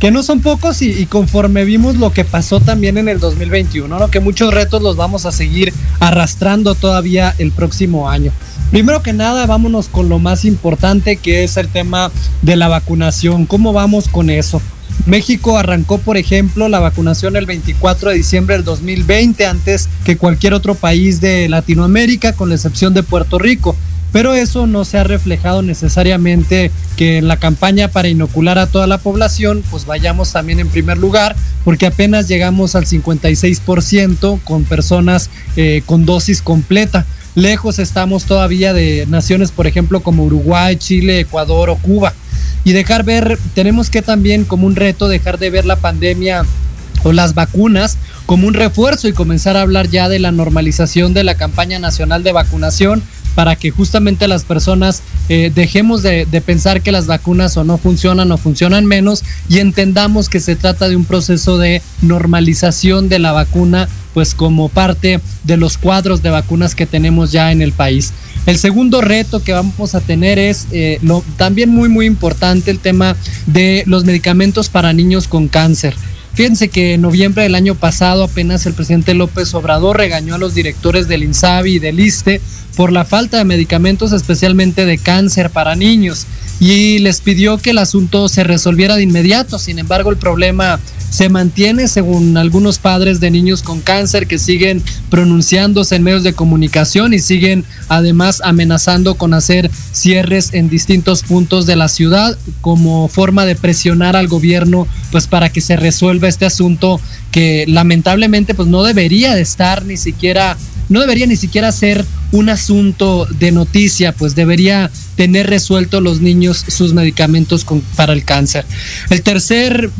Que no son pocos y, conforme vimos lo que pasó también en el 2021, ¿no? que muchos retos los vamos a seguir arrastrando todavía el próximo año. Primero que nada, vámonos con lo más importante que es el tema de la vacunación. ¿Cómo vamos con eso? México arrancó, por ejemplo, la vacunación el 24 de diciembre del 2020, antes que cualquier otro país de Latinoamérica, con la excepción de Puerto Rico pero eso no se ha reflejado necesariamente que en la campaña para inocular a toda la población, pues vayamos también en primer lugar, porque apenas llegamos al 56% con personas eh, con dosis completa. Lejos estamos todavía de naciones, por ejemplo, como Uruguay, Chile, Ecuador o Cuba. Y dejar ver, tenemos que también como un reto dejar de ver la pandemia o las vacunas como un refuerzo y comenzar a hablar ya de la normalización de la campaña nacional de vacunación para que justamente las personas eh, dejemos de, pensar que las vacunas o no funcionan o funcionan menos y entendamos que se trata de un proceso de normalización de la vacuna pues como parte de los cuadros de vacunas que tenemos ya en el país. El segundo reto que vamos a tener es eh, lo, también muy muy importante el tema de los medicamentos para niños con cáncer. Fíjense que en noviembre del año pasado apenas el presidente López Obrador regañó a los directores del INSABI y del ISTE por la falta de medicamentos especialmente de cáncer para niños y les pidió que el asunto se resolviera de inmediato. Sin embargo, el problema se mantiene según algunos padres de niños con cáncer que siguen pronunciándose en medios de comunicación y siguen además amenazando con hacer cierres en distintos puntos de la ciudad como forma de presionar al gobierno pues para que se resuelva este asunto que lamentablemente pues no debería de estar ni siquiera no debería ni siquiera ser un asunto de noticia, pues debería tener resuelto los niños sus medicamentos para el cáncer. El tercer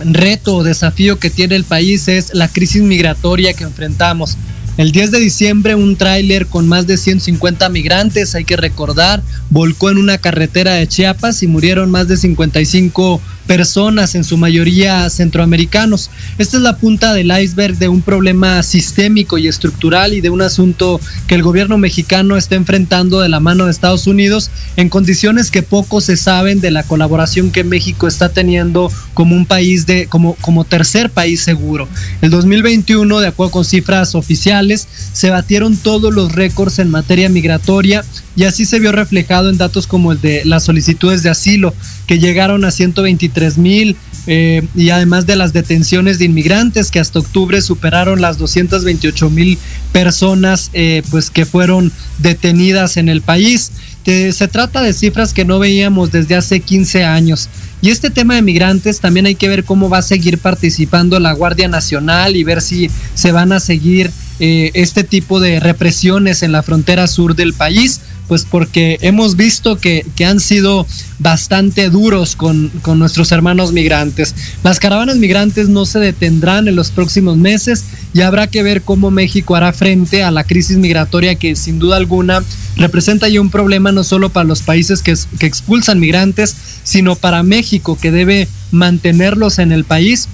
reto o desafío que tiene el país es la crisis migratoria que enfrentamos. El 10 de diciembre un tráiler con más de 150 migrantes, hay que recordar, volcó en una carretera de Chiapas y murieron más de 55 personas, en su mayoría centroamericanos. Esta es la punta del iceberg de un problema sistémico y estructural y de un asunto que el gobierno mexicano está enfrentando de la mano de Estados Unidos en condiciones que poco se saben de la colaboración que México está teniendo como un país de como como tercer país seguro. El 2021, de acuerdo con cifras oficiales, se batieron todos los récords en materia migratoria y así se vio reflejado en datos como el de las solicitudes de asilo, que llegaron a 123 mil, eh, y además de las detenciones de inmigrantes, que hasta octubre superaron las 228 mil personas eh, pues que fueron detenidas en el país. se trata de cifras que no veíamos desde hace 15 años. Y este tema de migrantes también hay que ver cómo va a seguir participando la Guardia Nacional y ver si se van a seguir eh, este tipo de represiones en la frontera sur del país, pues porque hemos visto que, han sido bastante duros con, con, nuestros hermanos migrantes. Las caravanas migrantes no se detendrán en los próximos meses y habrá que ver cómo México hará frente a la crisis migratoria que sin duda alguna representa ya un problema no solo para los países que, que expulsan migrantes, sino para México que debe mantenerlos en el país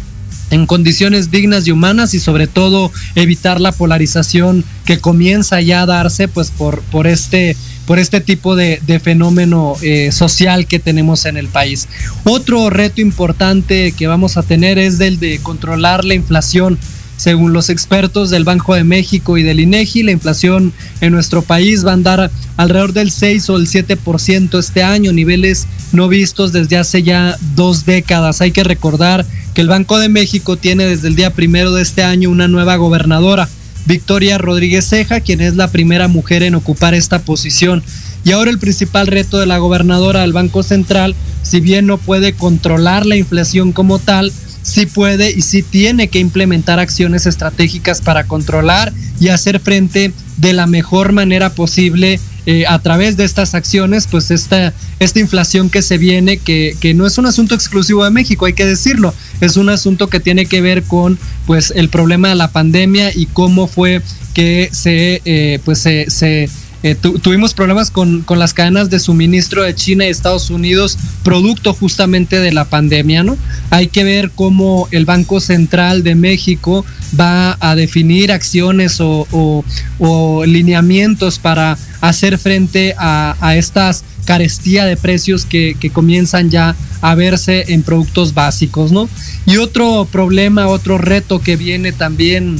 en condiciones dignas y humanas y sobre todo evitar la polarización que comienza ya a darse pues por, por este por este tipo de, fenómeno eh, social que tenemos en el país. Otro reto importante que vamos a tener es el de controlar la inflación. Según los expertos del Banco de México y del INEGI, la inflación en nuestro país va a andar alrededor del 6 o el 7% este año, niveles no vistos desde hace ya dos décadas. Hay que recordar que el Banco de México tiene desde el día primero de este año una nueva gobernadora, Victoria Rodríguez Ceja, quien es la primera mujer en ocupar esta posición. Y ahora el principal reto de la gobernadora del Banco Central, si bien no puede controlar la inflación como tal, sí puede y sí tiene que implementar acciones estratégicas para controlar y hacer frente de la mejor manera posible eh, a través de estas acciones, pues esta, esta inflación que se viene, que, que, no es un asunto exclusivo de México, hay que decirlo, es un asunto que tiene que ver con pues el problema de la pandemia y cómo fue que se, eh, pues se, se eh, tuvimos problemas con, con, las cadenas de suministro de China y Estados Unidos, producto justamente de la pandemia, ¿no? hay que ver cómo el Banco Central de México va a definir acciones o, lineamientos para hacer frente a, estas carestía de precios que, que, comienzan ya a verse en productos básicos, ¿no? Y otro problema, otro reto que viene también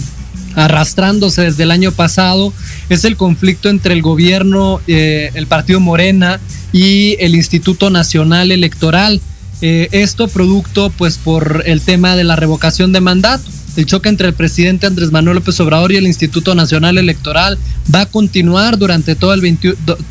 arrastrándose desde el año pasado es el conflicto entre el gobierno, eh, el partido Morena y el Instituto Nacional Electoral. Eh, esto producto pues por el tema de la revocación de mandato. El choque entre el presidente Andrés Manuel López Obrador y el Instituto Nacional Electoral va a continuar durante todo el,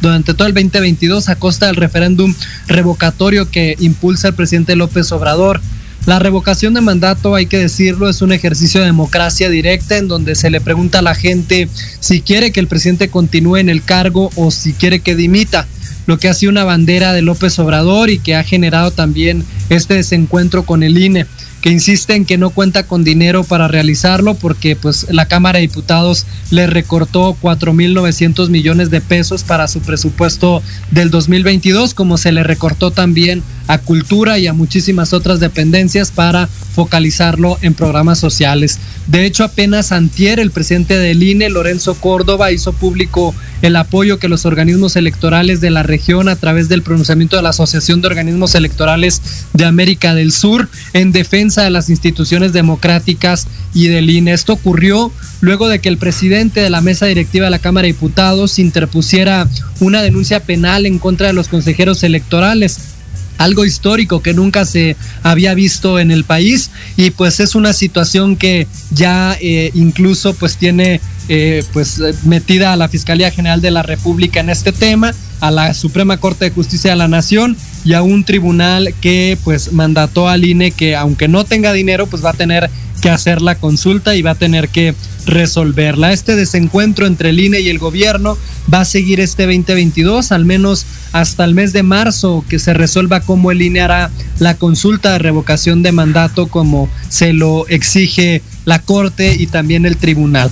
durante todo el 2022 a costa del referéndum revocatorio que impulsa el presidente López Obrador. La revocación de mandato, hay que decirlo, es un ejercicio de democracia directa en donde se le pregunta a la gente si quiere que el presidente continúe en el cargo o si quiere que dimita lo que ha sido una bandera de López Obrador y que ha generado también este desencuentro con el INE que insiste en que no cuenta con dinero para realizarlo porque pues la Cámara de Diputados le recortó 4.900 millones de pesos para su presupuesto del 2022, como se le recortó también a cultura y a muchísimas otras dependencias para focalizarlo en programas sociales. De hecho, apenas antier el presidente del INE, Lorenzo Córdoba, hizo público el apoyo que los organismos electorales de la región a través del pronunciamiento de la Asociación de Organismos Electorales de América del Sur en defensa de las instituciones democráticas y del INE. Esto ocurrió luego de que el presidente de la mesa directiva de la Cámara de Diputados interpusiera una denuncia penal en contra de los consejeros electorales algo histórico que nunca se había visto en el país y pues es una situación que ya eh, incluso pues tiene eh, pues metida a la Fiscalía General de la República en este tema, a la Suprema Corte de Justicia de la Nación y a un tribunal que pues mandató al INE que aunque no tenga dinero pues va a tener que hacer la consulta y va a tener que resolverla. Este desencuentro entre el INE y el gobierno va a seguir este 2022, al menos hasta el mes de marzo, que se resuelva cómo el INE hará la consulta de revocación de mandato como se lo exige la Corte y también el tribunal.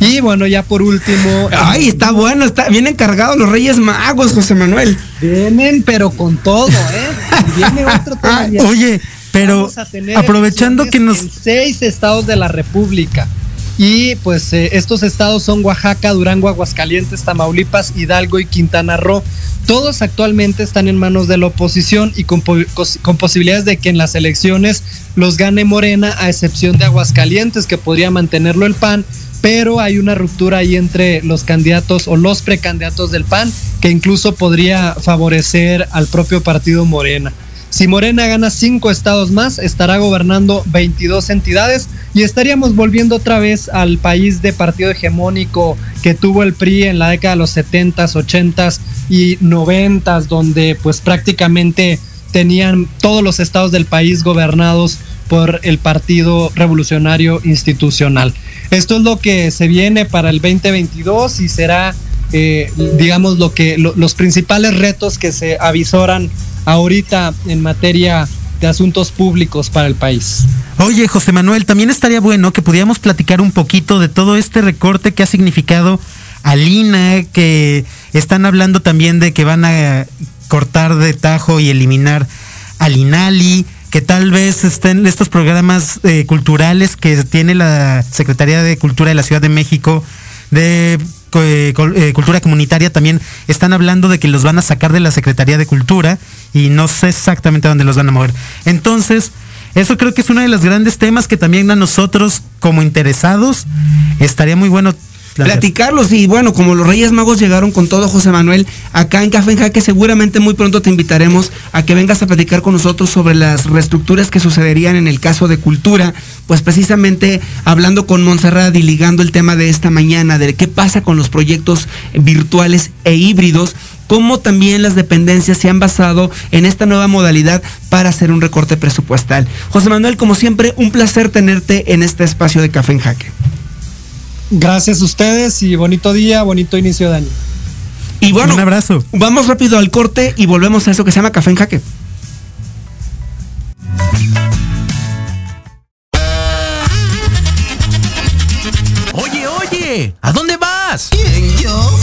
Y bueno, ya por último. Ay, está bueno, está bien encargado los Reyes Magos, José Manuel. Vienen, pero con todo, ¿eh? viene otro tema. Oye, pero aprovechando que nos... seis estados de la República. Y pues eh, estos estados son Oaxaca, Durango, Aguascalientes, Tamaulipas, Hidalgo y Quintana Roo. Todos actualmente están en manos de la oposición y con, con, posibilidades de que en las elecciones los gane Morena, a excepción de Aguascalientes, que podría mantenerlo el PAN, pero hay una ruptura ahí entre los candidatos o los precandidatos del PAN, que incluso podría favorecer al propio partido Morena. Si Morena gana cinco estados más, estará gobernando 22 entidades y estaríamos volviendo otra vez al país de partido hegemónico que tuvo el PRI en la década de los 70s, 80s y 90s, donde pues prácticamente tenían todos los estados del país gobernados por el Partido Revolucionario Institucional. Esto es lo que se viene para el 2022 y será, eh, digamos, lo que los principales retos que se avisoran ahorita en materia de asuntos públicos para el país. Oye, José Manuel, también estaría bueno que pudiéramos platicar un poquito de todo este recorte que ha significado a Lina, que están hablando también de que van a cortar de tajo y eliminar al INALI, que tal vez estén estos programas eh, culturales que tiene la Secretaría de Cultura de la Ciudad de México de eh, eh, cultura comunitaria también están hablando de que los van a sacar de la Secretaría de Cultura y no sé exactamente dónde los van a mover. Entonces, eso creo que es uno de los grandes temas que también a nosotros como interesados estaría muy bueno platicarlos. Y bueno, como los Reyes Magos llegaron con todo, José Manuel, acá en Café en Jaque seguramente muy pronto te invitaremos a que vengas a platicar con nosotros sobre las reestructuras que sucederían en el caso de cultura, pues precisamente hablando con Montserrat y ligando el tema de esta mañana, de qué pasa con los proyectos virtuales e híbridos cómo también las dependencias se han basado en esta nueva modalidad para hacer un recorte presupuestal. José Manuel, como siempre, un placer tenerte en este espacio de Café en Jaque. Gracias a ustedes y bonito día, bonito inicio de año. Y bueno, un abrazo. Vamos rápido al corte y volvemos a eso que se llama Café en Jaque. Oye, oye, ¿a dónde vas? ¿Quién, yo?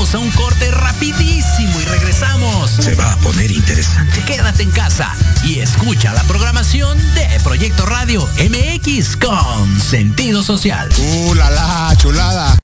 Vamos a un corte rapidísimo y regresamos. se va a poner interesante. Quédate en casa y escucha la programación de Proyecto Radio MX con sentido social. ¡Uh, la, la chulada!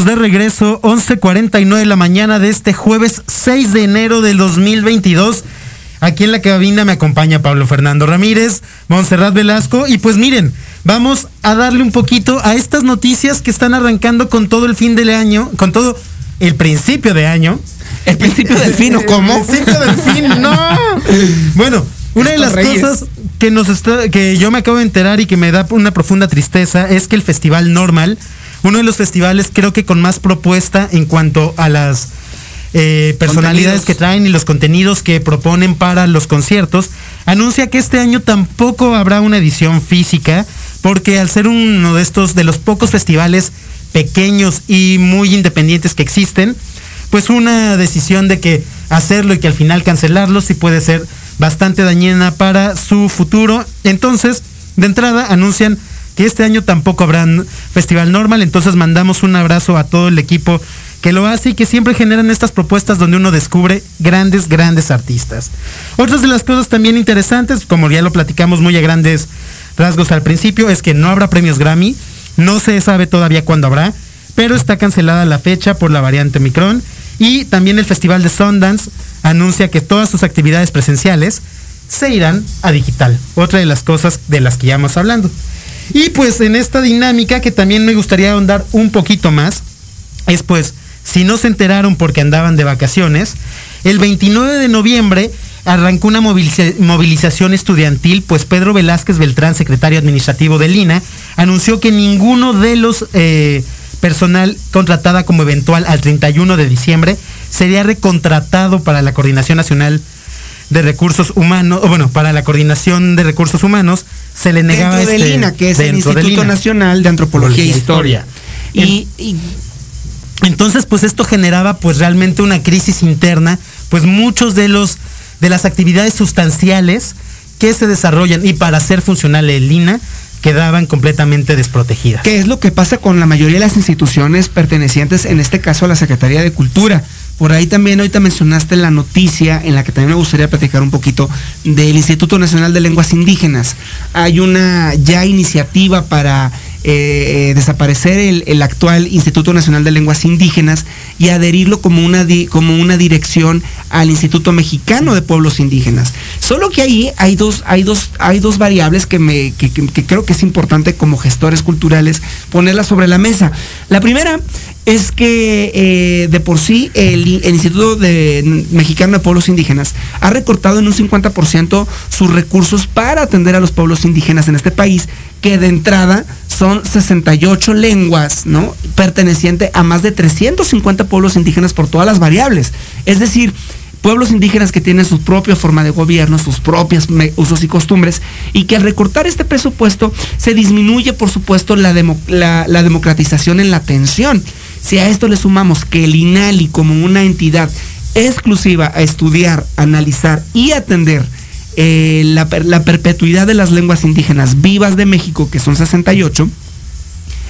De regreso, 11.49 de la mañana de este jueves 6 de enero del 2022. Aquí en la cabina me acompaña Pablo Fernando Ramírez, Montserrat Velasco y pues miren, vamos a darle un poquito a estas noticias que están arrancando con todo el fin del año, con todo el principio de año. El principio del fin, ¿o cómo? El principio del fin, no. Bueno, una de las cosas que nos está, que yo me acabo de enterar y que me da una profunda tristeza es que el Festival Normal uno de los festivales creo que con más propuesta en cuanto a las eh, personalidades que traen y los contenidos que proponen para los conciertos, anuncia que este año tampoco habrá una edición física, porque al ser uno de estos, de los pocos festivales pequeños y muy independientes que existen, pues una decisión de que hacerlo y que al final cancelarlo sí puede ser bastante dañina para su futuro. Entonces, de entrada anuncian que este año tampoco habrá festival normal, entonces mandamos un abrazo a todo el equipo que lo hace y que siempre generan estas propuestas donde uno descubre grandes, grandes artistas. Otras de las cosas también interesantes, como ya lo platicamos muy a grandes rasgos al principio, es que no habrá premios Grammy, no se sabe todavía cuándo habrá, pero está cancelada la fecha por la variante Micron y también el Festival de Sundance anuncia que todas sus actividades presenciales se irán a digital. Otra de las cosas de las que ya hemos hablando. Y pues en esta dinámica que también me gustaría ahondar un poquito más, es pues, si no se enteraron porque andaban de vacaciones, el 29 de noviembre arrancó una movilización estudiantil, pues Pedro Velázquez Beltrán, secretario administrativo de Lina, anunció que ninguno de los eh, personal contratada como eventual al 31 de diciembre sería recontratado para la Coordinación Nacional de Recursos Humanos, o bueno, para la Coordinación de Recursos Humanos, se le negaba dentro de este, Lina, que es el Instituto Nacional de Antropología e Historia. Y, entonces, pues esto generaba pues realmente una crisis interna pues muchos de los de las actividades sustanciales que se desarrollan y para hacer funcional el INA quedaban completamente desprotegidas. ¿Qué es lo que pasa con la mayoría de las instituciones pertenecientes, en este caso a la Secretaría de Cultura? Por ahí también ahorita mencionaste la noticia en la que también me gustaría platicar un poquito del Instituto Nacional de Lenguas Indígenas. Hay una ya iniciativa para eh, eh, desaparecer el, actual Instituto Nacional de Lenguas Indígenas y adherirlo como una, como una dirección al Instituto Mexicano de Pueblos Indígenas. Solo que ahí hay dos, hay dos, hay dos variables que, me, que creo que es importante como gestores culturales ponerlas sobre la mesa. La primera es que eh, de por sí el, Instituto de, Mexicano de Pueblos Indígenas ha recortado en un 50% sus recursos para atender a los pueblos indígenas en este país, que de entrada son 68 lenguas, ¿no? Perteneciente a más de 350 pueblos indígenas por todas las variables. Es decir, pueblos indígenas que tienen su propia forma de gobierno, sus propios usos y costumbres, y que al recortar este presupuesto se disminuye, por supuesto, la, la democratización en la atención. Si a esto le sumamos que el INALI como una entidad exclusiva a estudiar, analizar y atender eh, la, perpetuidad de las lenguas indígenas vivas de México, que son 68,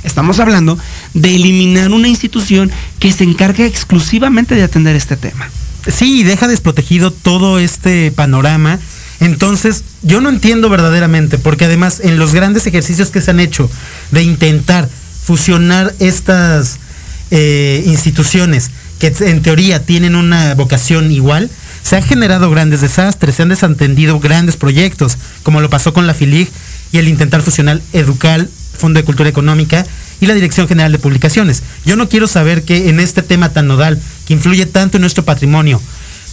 estamos hablando de eliminar una institución que se encarga exclusivamente de atender este tema. Sí, deja desprotegido todo este panorama. Entonces, yo no entiendo verdaderamente, porque además en los grandes ejercicios que se han hecho de intentar fusionar estas eh, instituciones que en teoría tienen una vocación igual, se han generado grandes desastres, se han desatendido grandes proyectos, como lo pasó con la FILIG y el intentar fusionar Educal, Fondo de Cultura Económica y la Dirección General de Publicaciones. Yo no quiero saber que en este tema tan nodal, que influye tanto en nuestro patrimonio,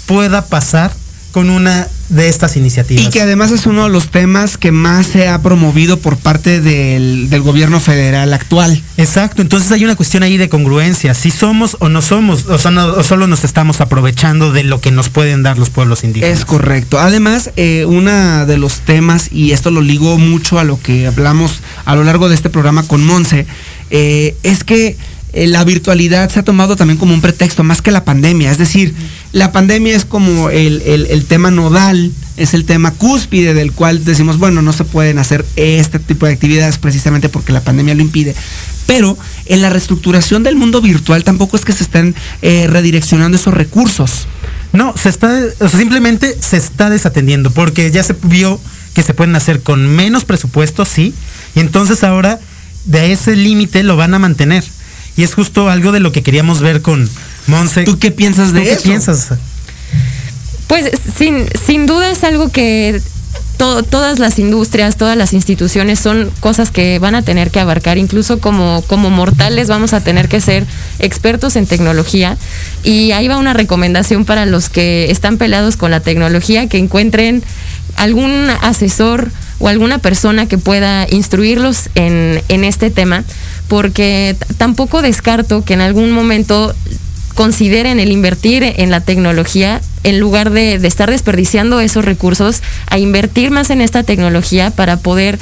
pueda pasar con una de estas iniciativas. Y que además es uno de los temas que más se ha promovido por parte del, gobierno federal actual. Exacto, entonces hay una cuestión ahí de congruencia, si somos o no somos, o, solo nos estamos aprovechando de lo que nos pueden dar los pueblos indígenas. Es correcto. Además, eh, uno de los temas, y esto lo ligo mucho a lo que hablamos a lo largo de este programa con Monse, eh, es que eh, la virtualidad se ha tomado también como un pretexto, más que la pandemia. Es decir, la pandemia es como el, tema nodal, es el tema cúspide del cual decimos, bueno, no se pueden hacer este tipo de actividades precisamente porque la pandemia lo impide. Pero en la reestructuración del mundo virtual tampoco es que se estén eh, redireccionando esos recursos. No, se está, simplemente se está desatendiendo porque ya se vio que se pueden hacer con menos presupuesto, sí, y entonces ahora de ese límite lo van a mantener. Y es justo algo de lo que queríamos ver con Monse. ¿Tú qué piensas de eso? ¿Qué piensas? Pues sin, sin duda es algo que todas las industrias, todas las instituciones son cosas que van a tener que abarcar, incluso como, como mortales vamos a tener que ser expertos en tecnología. Y ahí va una recomendación para los que están pelados con la tecnología, que encuentren algún asesor o alguna persona que pueda instruirlos en, en este tema, porque tampoco descarto que en algún momento consideren el invertir en la tecnología en lugar de, estar desperdiciando esos recursos a invertir más en esta tecnología para poder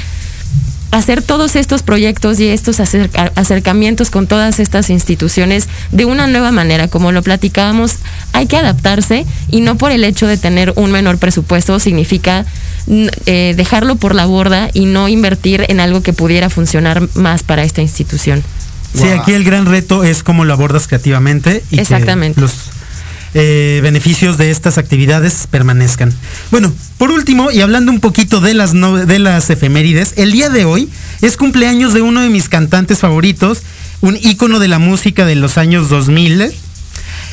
hacer todos estos proyectos y estos acercamientos con todas estas instituciones de una nueva manera. Como lo platicábamos, hay que adaptarse y no por el hecho de tener un menor presupuesto significa eh, dejarlo por la borda y no invertir en algo que pudiera funcionar más para esta institución. Sí, aquí el gran reto es cómo lo abordas creativamente y Exactamente. que los eh, beneficios de estas actividades permanezcan. Bueno, por último, y hablando un poquito de las, de las efemérides, el día de hoy es cumpleaños de uno de mis cantantes favoritos, un ícono de la música de los años 2000,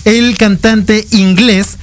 el cantante inglés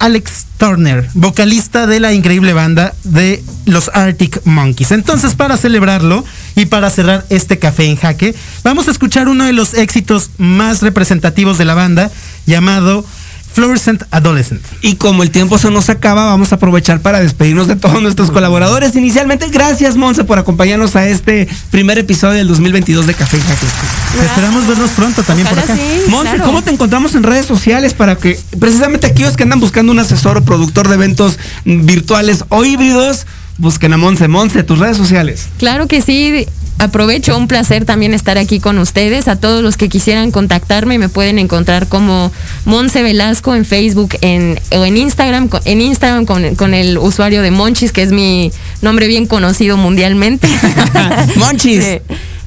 Alex Turner, vocalista de la increíble banda de los Arctic Monkeys. Entonces, para celebrarlo y para cerrar este café en jaque, vamos a escuchar uno de los éxitos más representativos de la banda llamado Fluorescent Adolescent. Y como el tiempo se nos acaba, vamos a aprovechar para despedirnos de todos nuestros colaboradores. Inicialmente, gracias Monse por acompañarnos a este primer episodio del 2022 de Café y Esperamos vernos pronto también por acá. Monse, ¿cómo te encontramos en redes sociales para que precisamente aquellos que andan buscando un asesor o productor de eventos virtuales o híbridos, busquen a Monse. Monse, tus redes sociales. Claro que sí aprovecho, un placer también estar aquí con ustedes. A todos los que quisieran contactarme me pueden encontrar como Monse Velasco en Facebook en, o en Instagram, en Instagram con, el usuario de Monchis, que es mi nombre bien conocido mundialmente. Monchis.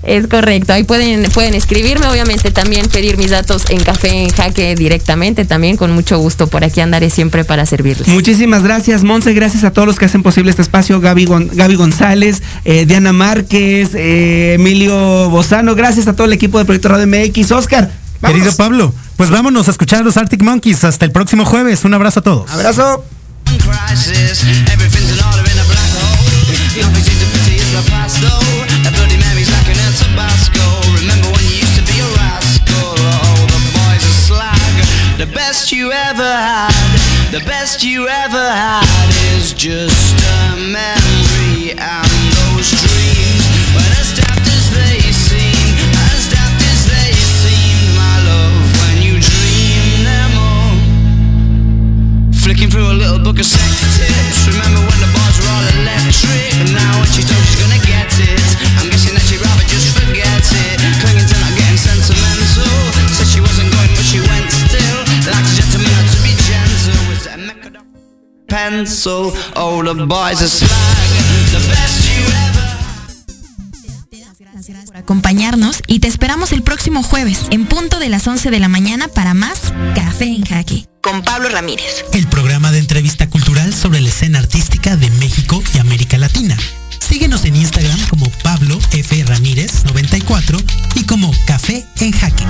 Es correcto, ahí pueden, pueden escribirme, obviamente también pedir mis datos en Café en Jaque directamente, también con mucho gusto, por aquí andaré siempre para servirles. Muchísimas gracias, Monse, gracias a todos los que hacen posible este espacio, Gaby, Gaby González, eh, Diana Márquez, eh, Emilio Bozano, gracias a todo el equipo de Proyecto Radio MX, Oscar. Querido Pablo, pues vámonos a escuchar a los Arctic Monkeys, hasta el próximo jueves, un abrazo a todos. Abrazo. Best you ever had is just a memory and those dreams. When as daft as they seem, as daft as they seem, my love, when you dream them all. Flicking through a little book of sex tips. Remember when the bars were all electric? And now when she told she's gonna get it, I'm guessing that she'd rather just forget it. Pencil. Oh, the boys are. The best you ever. Gracias por acompañarnos y te esperamos el próximo jueves en punto de las 11 de la mañana para más Café en Jaque con Pablo Ramírez. El programa de entrevista cultural sobre la escena artística de México y América Latina. Síguenos en Instagram como Pablo F. Ramírez 94 y como Café en Jaque.